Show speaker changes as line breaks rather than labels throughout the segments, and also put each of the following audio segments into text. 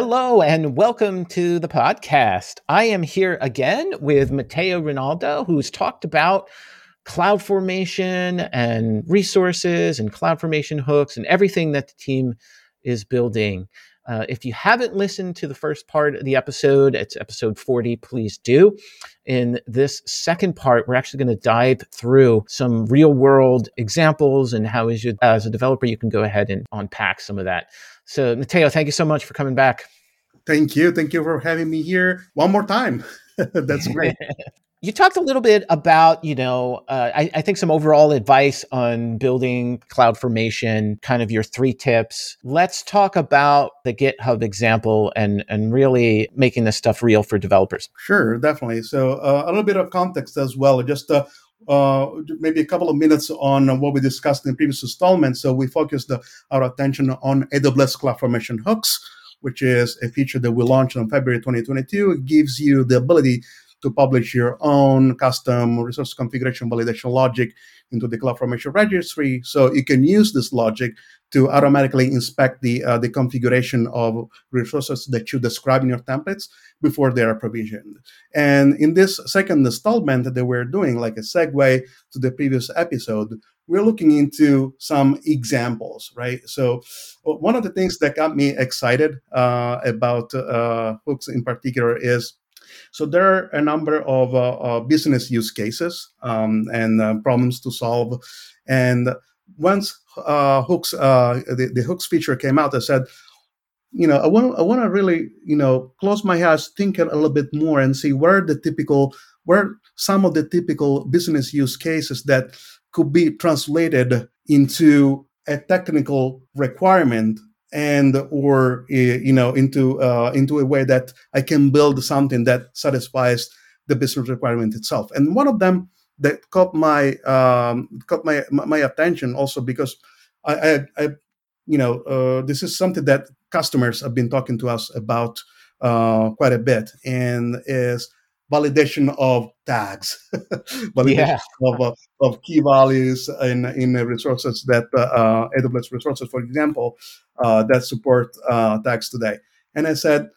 Hello and welcome to the podcast. I am here again with Matteo Rinaudo, who's talked about cloud formation and resources and cloud formation hooks and everything that the team is building. Uh, if you haven't listened to the first part of the episode, it's episode 40, please do. In this second part, we're actually going to dive through some real world examples and how, as, you, as a developer, you can go ahead and unpack some of that. So, Matteo, thank you so much for coming back.
Thank you. Thank you for having me here one more time. That's great.
you talked a little bit about, you know, uh, I, I, think some overall advice on building cloud formation, kind of your three tips. Let's talk about the GitHub example and and really making this stuff real for developers.
Sure, definitely. So uh, a little bit of context as well. Just uh, uh, maybe a couple of minutes on what we discussed in the previous installment. So we focused our attention on AWS CloudFormation hooks, which is a feature that we launched on February 2022. It gives you the ability to publish your own custom resource configuration validation logic into the CloudFormation registry. So you can use this logic to automatically inspect the uh, the configuration of resources that you describe in your templates before they are provisioned. And in this second installment that we're doing, like a segue to the previous episode, we're looking into some examples, right? So one of the things that got me excited uh, about uh, hooks in particular is so there are a number of uh, uh, business use cases um, and uh, problems to solve. And once uh, hooks uh, the, the hooks feature came out, I said, you know, I want I want to really you know close my eyes, think a little bit more, and see where the typical where some of the typical business use cases that could be translated into a technical requirement and or eh, you know into uh, into a way that I can build something that satisfies the business requirement itself. And one of them that caught my um, caught my my attention also because I, I, I you know uh, this is something that customers have been talking to us about uh, quite a bit and is validation of tags, validation yeah. of, uh, of key values in, in resources that uh, uh AWS resources, for example, uh, that support uh, tags today. And I said,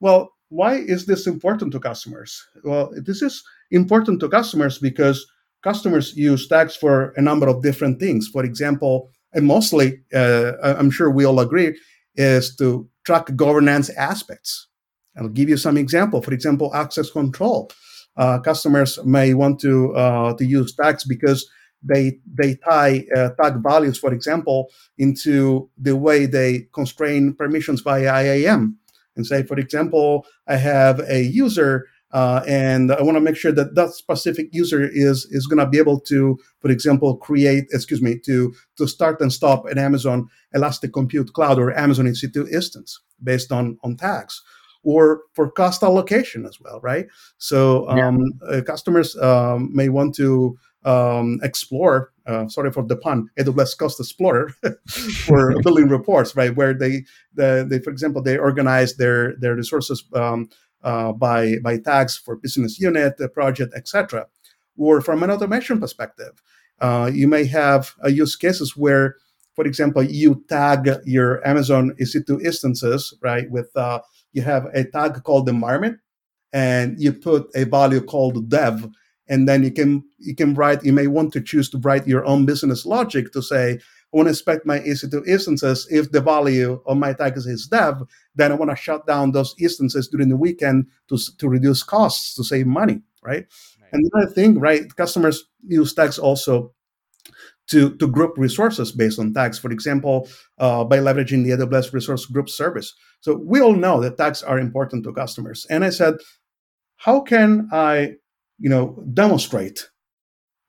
well, why is this important to customers? Well, this is important to customers because customers use tags for a number of different things. For example, and mostly, uh, I'm sure we all agree, is to track governance aspects I'll give you some example. For example, access control. Uh, customers may want to uh, to use tags because they they tie uh, tag values, for example, into the way they constrain permissions via IAM. And say, for example, I have a user uh, and I want to make sure that that specific user is is going to be able to, for example, create, excuse me, to to start and stop an Amazon Elastic Compute Cloud or Amazon EC2 instance based on on tags or for cost allocation as well, right? So um, yeah. uh, customers um, may want to um, explore, uh, sorry for the pun, AWS Cost Explorer for building reports, right? Where they, the, they, for example, they organize their their resources um, uh, by by tags for business unit, project, etc. Or from an automation perspective, uh, you may have uh, use cases where, for example, you tag your Amazon EC2 instances, right, with uh, you have a tag called environment and you put a value called dev and then you can you can write you may want to choose to write your own business logic to say i want to inspect my ec2 instances if the value of my tag is dev then i want to shut down those instances during the weekend to, to reduce costs to save money right, and the other thing right customers use tags also to, to group resources based on tags, for example, uh, by leveraging the AWS Resource Group service. So we all know that tags are important to customers. And I said, how can I, you know, demonstrate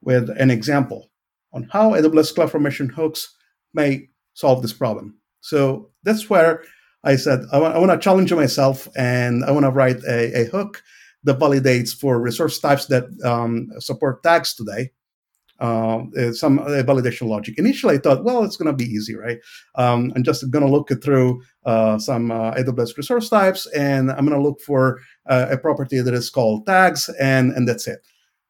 with an example on how AWS CloudFormation hooks may solve this problem? So that's where I said, I want, want to challenge myself and I want to write a, a, hook that validates for resource types that um, support tags today uh, some validation logic. Initially, I thought, well, it's going to be easy, right? Um, I'm just going to look through uh, some uh, AWS resource types, and I'm going to look for uh, a property that is called tags, and and that's it.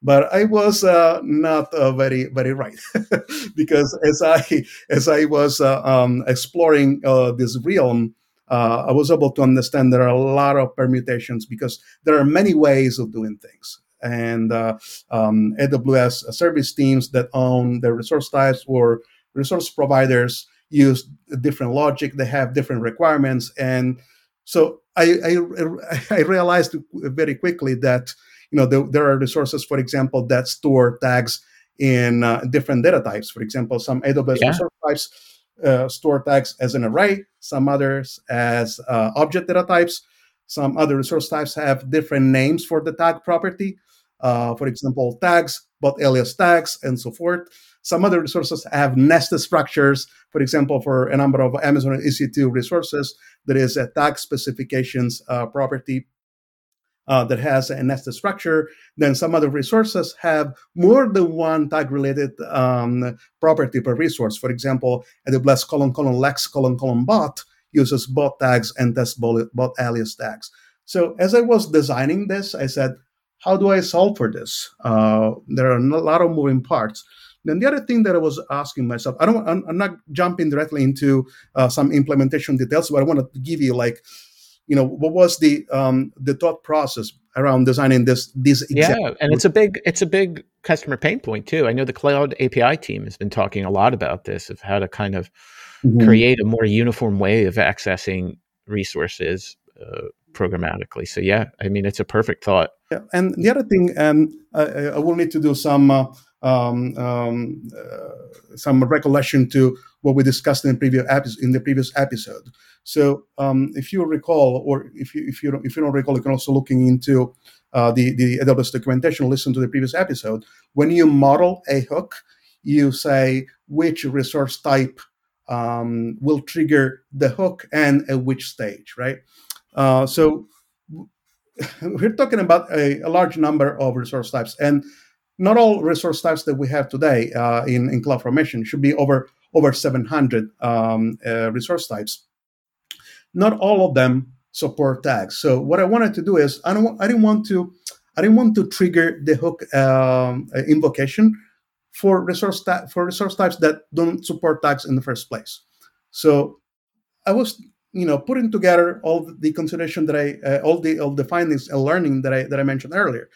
But I was uh, not uh, very very right because as I as I was um, exploring this realm, uh, I was able to understand there are a lot of permutations because there are many ways of doing things. And uh, um, AWS service teams that own the resource types or resource providers use different logic. They have different requirements, and so I I, I realized very quickly that you know the, there are resources, for example, that store tags in uh, different data types. For example, some AWS yeah. resource types uh, store tags as an array, some others as uh, object data types. Some other resource types have different names for the tag property. Uh, for example, tags, but alias tags, and so forth. Some other resources have nested structures. For example, for a number of Amazon EC2 resources, there is a tag specifications uh, property uh, that has a nested structure. Then some other resources have more than one tag related um, property per resource. For example, AWS colon colon lex colon colon bot uses bot tags and tests bot alias tags. So as I was designing this, I said, how do I solve for this? Uh, there are a lot of moving parts. Then the other thing that I was asking myself, I don't, I'm, I'm not jumping directly into uh, some implementation details, but I want to give you like you know what was the um, the thought process around designing this this
yeah and it's a big it's a big customer pain point too i know the cloud api team has been talking a lot about this of how to kind of mm-hmm. create a more uniform way of accessing resources uh, programmatically so yeah i mean it's a perfect thought
yeah. and the other thing um, I, I will need to do some uh, um, um, uh, some recollection to what we discussed in the previous episode. In the previous episode, so um, if you recall, or if you if you don't, if you don't recall, you can also looking into uh, the the AWS documentation. Listen to the previous episode. When you model a hook, you say which resource type um, will trigger the hook and at which stage, right? Uh, so we're talking about a, a, large number of resource types, and not all resource types that we have today uh, in in CloudFormation should be over over 700 um, uh, resource types not all of them support tags. So what I wanted to do is I don't I didn't want to I didn't want to trigger the hook um, uh, invocation for resource ta- for resource types that don't support tags in the first place. So I was you know putting together all the consideration that I uh, all the all the findings and learning that I that I mentioned earlier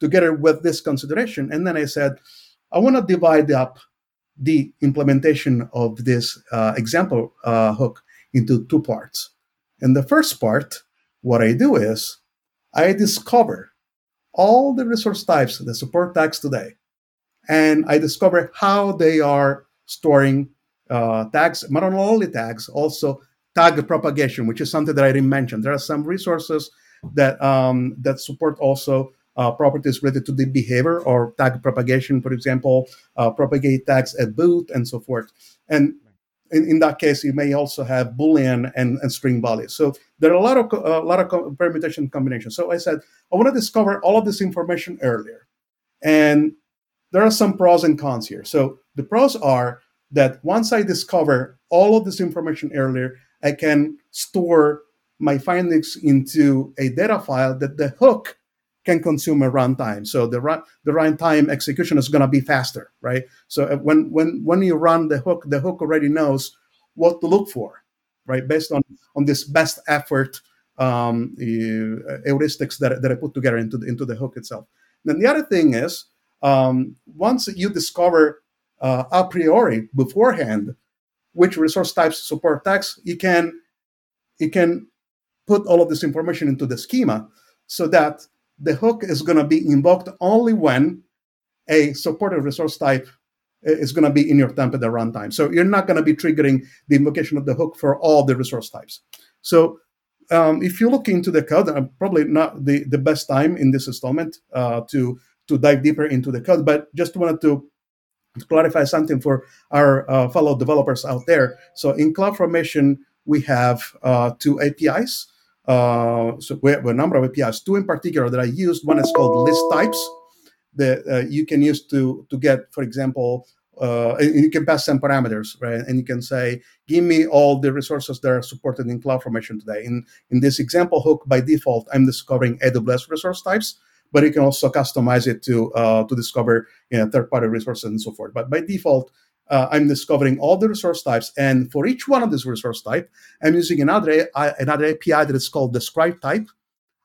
together with this consideration, and then I said I want to divide up the implementation of this uh, example uh, hook into two parts. In the first part, what I do is I discover all the resource types that support tags today, and I discover how they are storing uh, tags, not only tags, also tag propagation, which is something that I didn't mention. There are some resources that um, that support also uh, properties related to the behavior or tag propagation, for example, uh, propagate tags at boot and so forth. And in, in that case, you may also have Boolean and, and string values. So there are a lot of a lot of permutation combinations. So I said I want to discover all of this information earlier, and there are some pros and cons here. So the pros are that once I discover all of this information earlier, I can store my findings into a data file that the hook can consume a runtime. So the run the runtime execution is going to be faster, right? So uh, when when when you run the hook, the hook already knows what to look for, right? Based on on this best effort um, uh, heuristics that, that I put together into the, into the hook itself. Then the other thing is um, once you discover uh, a priori beforehand which resource types support tags, you can you can put all of this information into the schema so that the hook is going to be invoked only when a supported resource type is going to be in your temp at the runtime. So you're not going to be triggering the invocation of the hook for all the resource types. So um, if you look into the code, uh, probably not the, the best time in this installment uh, to to dive deeper into the code, but just wanted to clarify something for our uh, fellow developers out there. So in CloudFormation, we have uh, two APIs. Uh, so we have a number of APIs, two in particular that I used. One is called list types that uh, you can use to to get, for example, uh, you can pass some parameters, right? And you can say, give me all the resources that are supported in CloudFormation today. In in this example hook, by default, I'm discovering AWS resource types, but you can also customize it to uh, to discover you know, third-party resources and so forth. But by default, uh, I'm discovering all the resource types, and for each one of these resource type, I'm using another another API that is called describe type.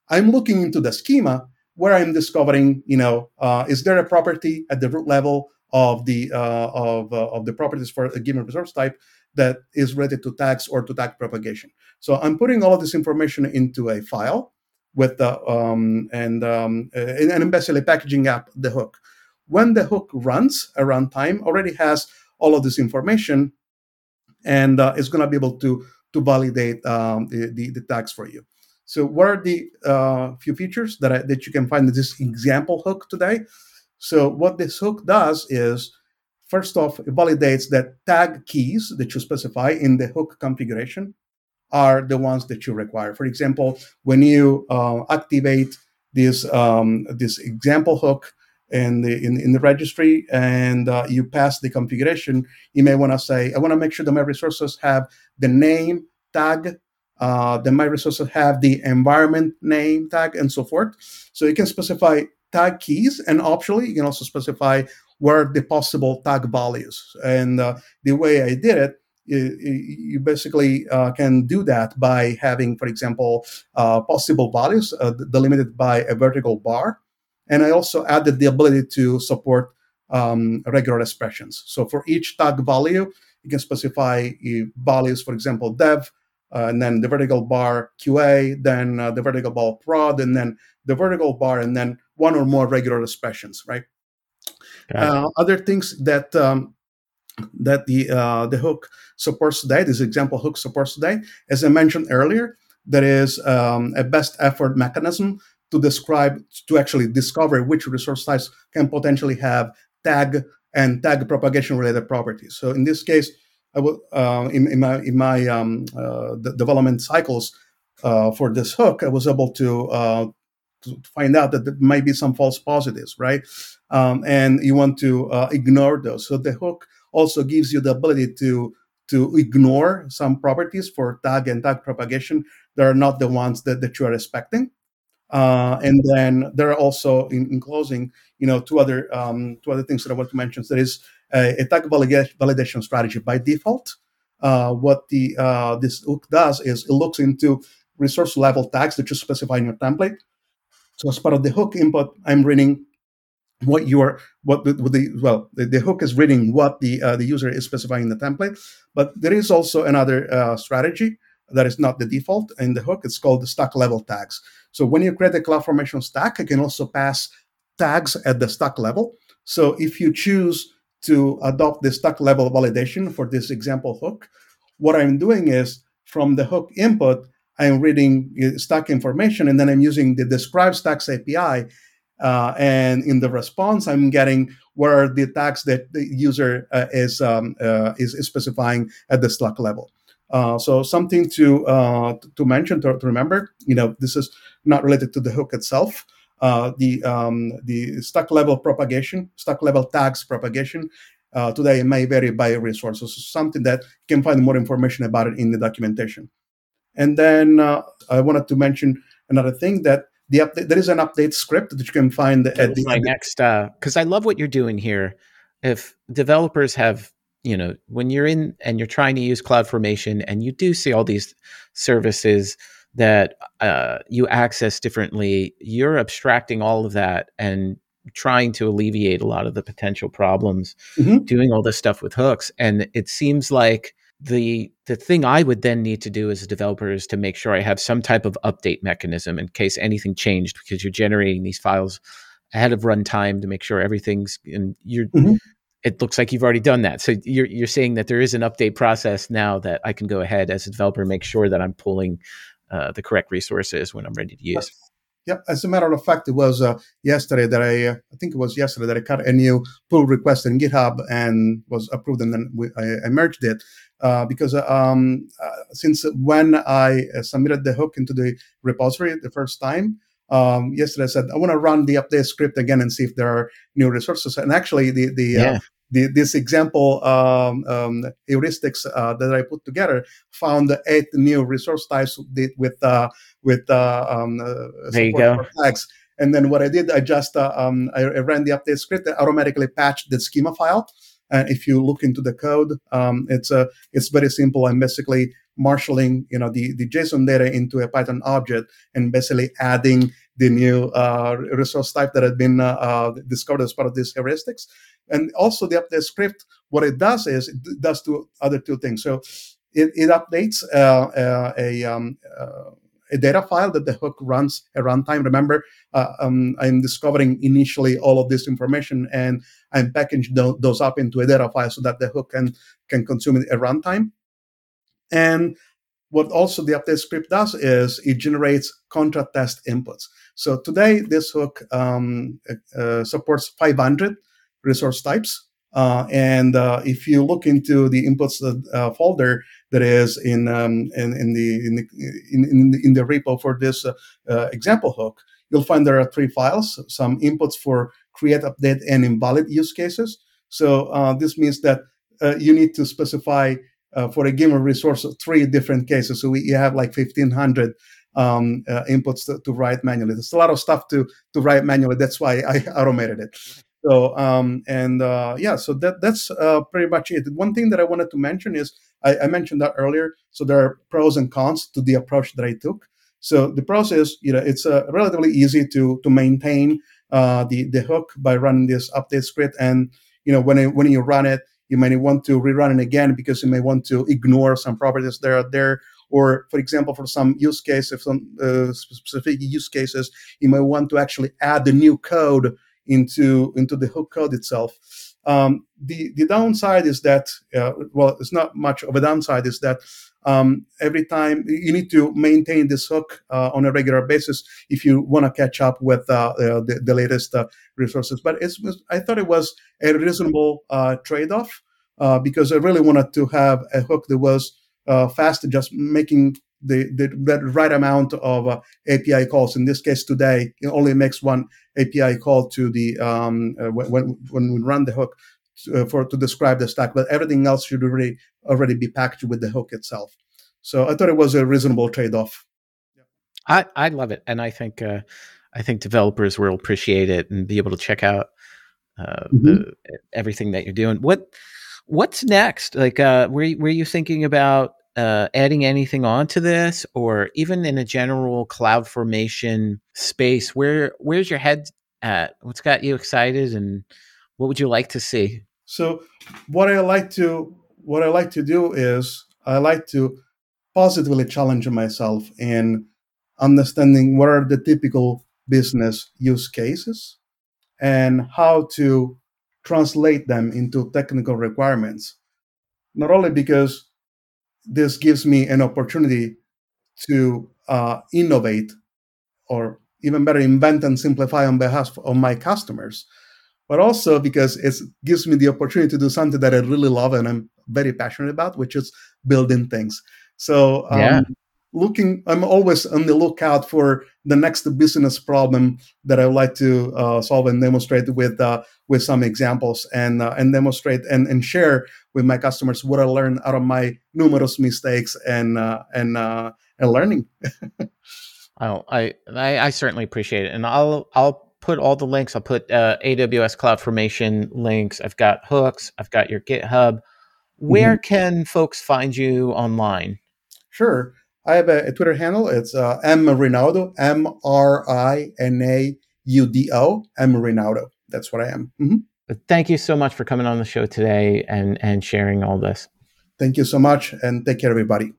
I'm looking into the schema where I'm discovering, you know, uh, is there a property at the root level of the uh, of uh, of the properties for a given resource type that is related to tags or to tag propagation. So I'm putting all of this information into a file with the um, and um, and, and basically packaging up the hook. When the hook runs, a runtime already has all of this information, and uh, it's going to be able to to validate um, the, the, the tags for you. So, what are the uh, few features that I, that you can find in this example hook today? So, what this hook does is, first off, it validates that tag keys that you specify in the hook configuration are the ones that you require. For example, when you uh, activate this um, this example hook, in the in, in the registry and uh, you pass the configuration, you may want to say, I want to make sure that my resources have the name tag, uh, that my resources have the environment name tag, and so forth. So you can specify tag keys, and optionally, you can also specify where the possible tag values. And uh, the way I did it, you, you basically uh, can do that by having, for example, uh, possible values uh, delimited by a vertical bar and I also added the ability to support um, regular expressions. So for each tag value, you can specify values, for example, dev, uh, and then the vertical bar QA, then uh, the vertical bar prod, and then the vertical bar, and then one or more regular expressions, right? Uh, other things that um, that the uh, the hook supports today, this example hook supports today, as I mentioned earlier, there is um, a best effort mechanism to describe to actually discover which resource types can potentially have tag and tag propagation related properties. So in this case, I will uh, in, in, my in my um, uh, development cycles uh, for this hook, I was able to, uh, to find out that there might be some false positives, right? Um, and you want to uh, ignore those. So the hook also gives you the ability to to ignore some properties for tag and tag propagation that are not the ones that, that you are expecting. Uh, and then there are also, in, in, closing, you know, two other um, two other things that I want to mention. There is a, a tag validation strategy by default. Uh, what the uh, this hook does is it looks into resource level tags that you specify in your template. So as part of the hook input, I'm reading what you are what the, what the well the, the, hook is reading what the uh, the user is specifying in the template. But there is also another uh, strategy that is not the default in the hook. It's called the stack level tags. So when you create a CloudFormation stack, you can also pass tags at the stack level. So if you choose to adopt the stack level validation for this example hook, what I'm doing is from the hook input, I'm reading stack information and then I'm using the describe stacks API. Uh, and in the response, I'm getting where are the tags that the user uh, is, um, uh, is, is specifying at the stack level. Uh, so something to uh, to mention to, to, remember, you know, this is not related to the hook itself. The um, the stack level propagation, stack level tags propagation uh, today may vary by resources. So something that you can find more information about it in the documentation. And then uh, I wanted to mention another thing that the update there is an update script that you can find at the
my next because I love what you're doing here. If developers have you know when you're in and you're trying to use CloudFormation and you do see all these services that uh, you access differently, you're abstracting all of that and trying to alleviate a lot of the potential problems mm-hmm. doing all this stuff with hooks. And it seems like the the thing I would then need to do as a developer is to make sure I have some type of update mechanism in case anything changed because you're generating these files ahead of runtime to make sure everything's and you're mm-hmm it looks like you've already done that. So you're you're saying that there is an update process now that I can go ahead as a developer make sure that I'm pulling uh, the correct resources when I'm ready to use.
Yeah, as a matter of fact, it was uh, yesterday that I, uh, I think it was yesterday that I cut a new pull request in GitHub and was approved, and then we, I, I, merged it uh, because um, uh, since when I uh, submitted the hook into the repository the first time, um, yesterday I said I want to run the update script again and see if there are new resources. And actually, the the, uh, yeah. uh, the this example um, um, heuristics uh, that I put together found eight new resource types with uh, with uh, um,
uh, there you go.
tags. And then what I did, I just um, I, I, ran the update script that automatically patched the schema file And if you look into the code, um, it's a it's very simple. I'm basically marshaling you know the, the JSON data into a Python object and basically adding the new uh, resource type that had been uh, uh, discovered as part of these heuristics. And also the update script, what it does is it does two other two things. So it, it updates uh, uh, a um, uh, a data file that the hook runs at runtime. Remember, uh, um, I'm discovering initially all of this information and I'm packaging those up into a data file so that the hook can can consume it at runtime. And what also the update script does is it generates contract test inputs. So today, this hook um, uh, supports 500 resource types. Uh, and uh, if you look into the inputs uh, folder that is in, um, in, in, the, in, the, in, the, in the repo for this uh, uh, example hook, you'll find there are three files, some inputs for create, update, and invalid use cases. So this means that you need to specify uh, for a given resource three different cases. So we have like 1500 um, uh, inputs to, to, write manually. There's a lot of stuff to to write manually. That's why I automated it. So um, and uh, yeah, so that that's uh, pretty much it. One thing that I wanted to mention is I, I, mentioned that earlier. So there are pros and cons to the approach that I took. So the pros is you know it's uh, relatively easy to to maintain uh, the the hook by running this update script, and you know when it, when you run it, you may want to rerun it again because you may want to ignore some properties that are there. Or, for example, for some use case, if some uh, specific use cases, you may want to actually add the new code into into the hook code itself. Um, the the downside is that uh, well, it's not much of a downside. Is that um, every time you need to maintain this hook uh, on a regular basis if you want to catch up with uh, the, the, latest uh, resources. But it's I thought it was a reasonable uh, trade off uh, because I really wanted to have a hook that was uh, fast, just making the, the, the right amount of uh, API calls. In this case, today it only makes one API call to the um, uh, when when we run the hook to, uh, for to describe the stack, but everything else should already already be packaged with the hook itself. So I thought it was a reasonable trade off.
I I love it, and I think I think developers will appreciate it and be able to check out mm-hmm. the, everything that you're doing. What what's next? Like, uh, were were you thinking about uh, adding anything onto this, or even in a general cloud formation space? Where where's your head at? What's got you excited, and what would you like to see?
So, what I like to what I like to do is I like to positively challenge myself in understanding what are the typical business use cases and how to translate them into technical requirements. Not only because this gives me an opportunity to uh, innovate or even better invent and simplify on behalf of my customers. But also because it gives me the opportunity to do something that i really love and i'm very passionate about which is building things. So um, yeah looking i'm always on the lookout for the next business problem that i would like to uh, solve and demonstrate with uh, with some examples and uh, and demonstrate and, and share with my customers what i learned out of my numerous mistakes and uh, and uh, and learning.
Oh I, I, I certainly appreciate it. And i'll i'll put all the links. I'll put uh, aws cloud formation links. I've got hooks. I've got your github. Where mm-hmm. can folks find you online?
Sure I have a, a Twitter handle. It's uh, M Rinaudo, M R I N A U D O, M Rinaudo. That's what I am.
Mm-hmm. Thank you so much for coming on the show today and and sharing all this.
Thank you so much, and take care, everybody.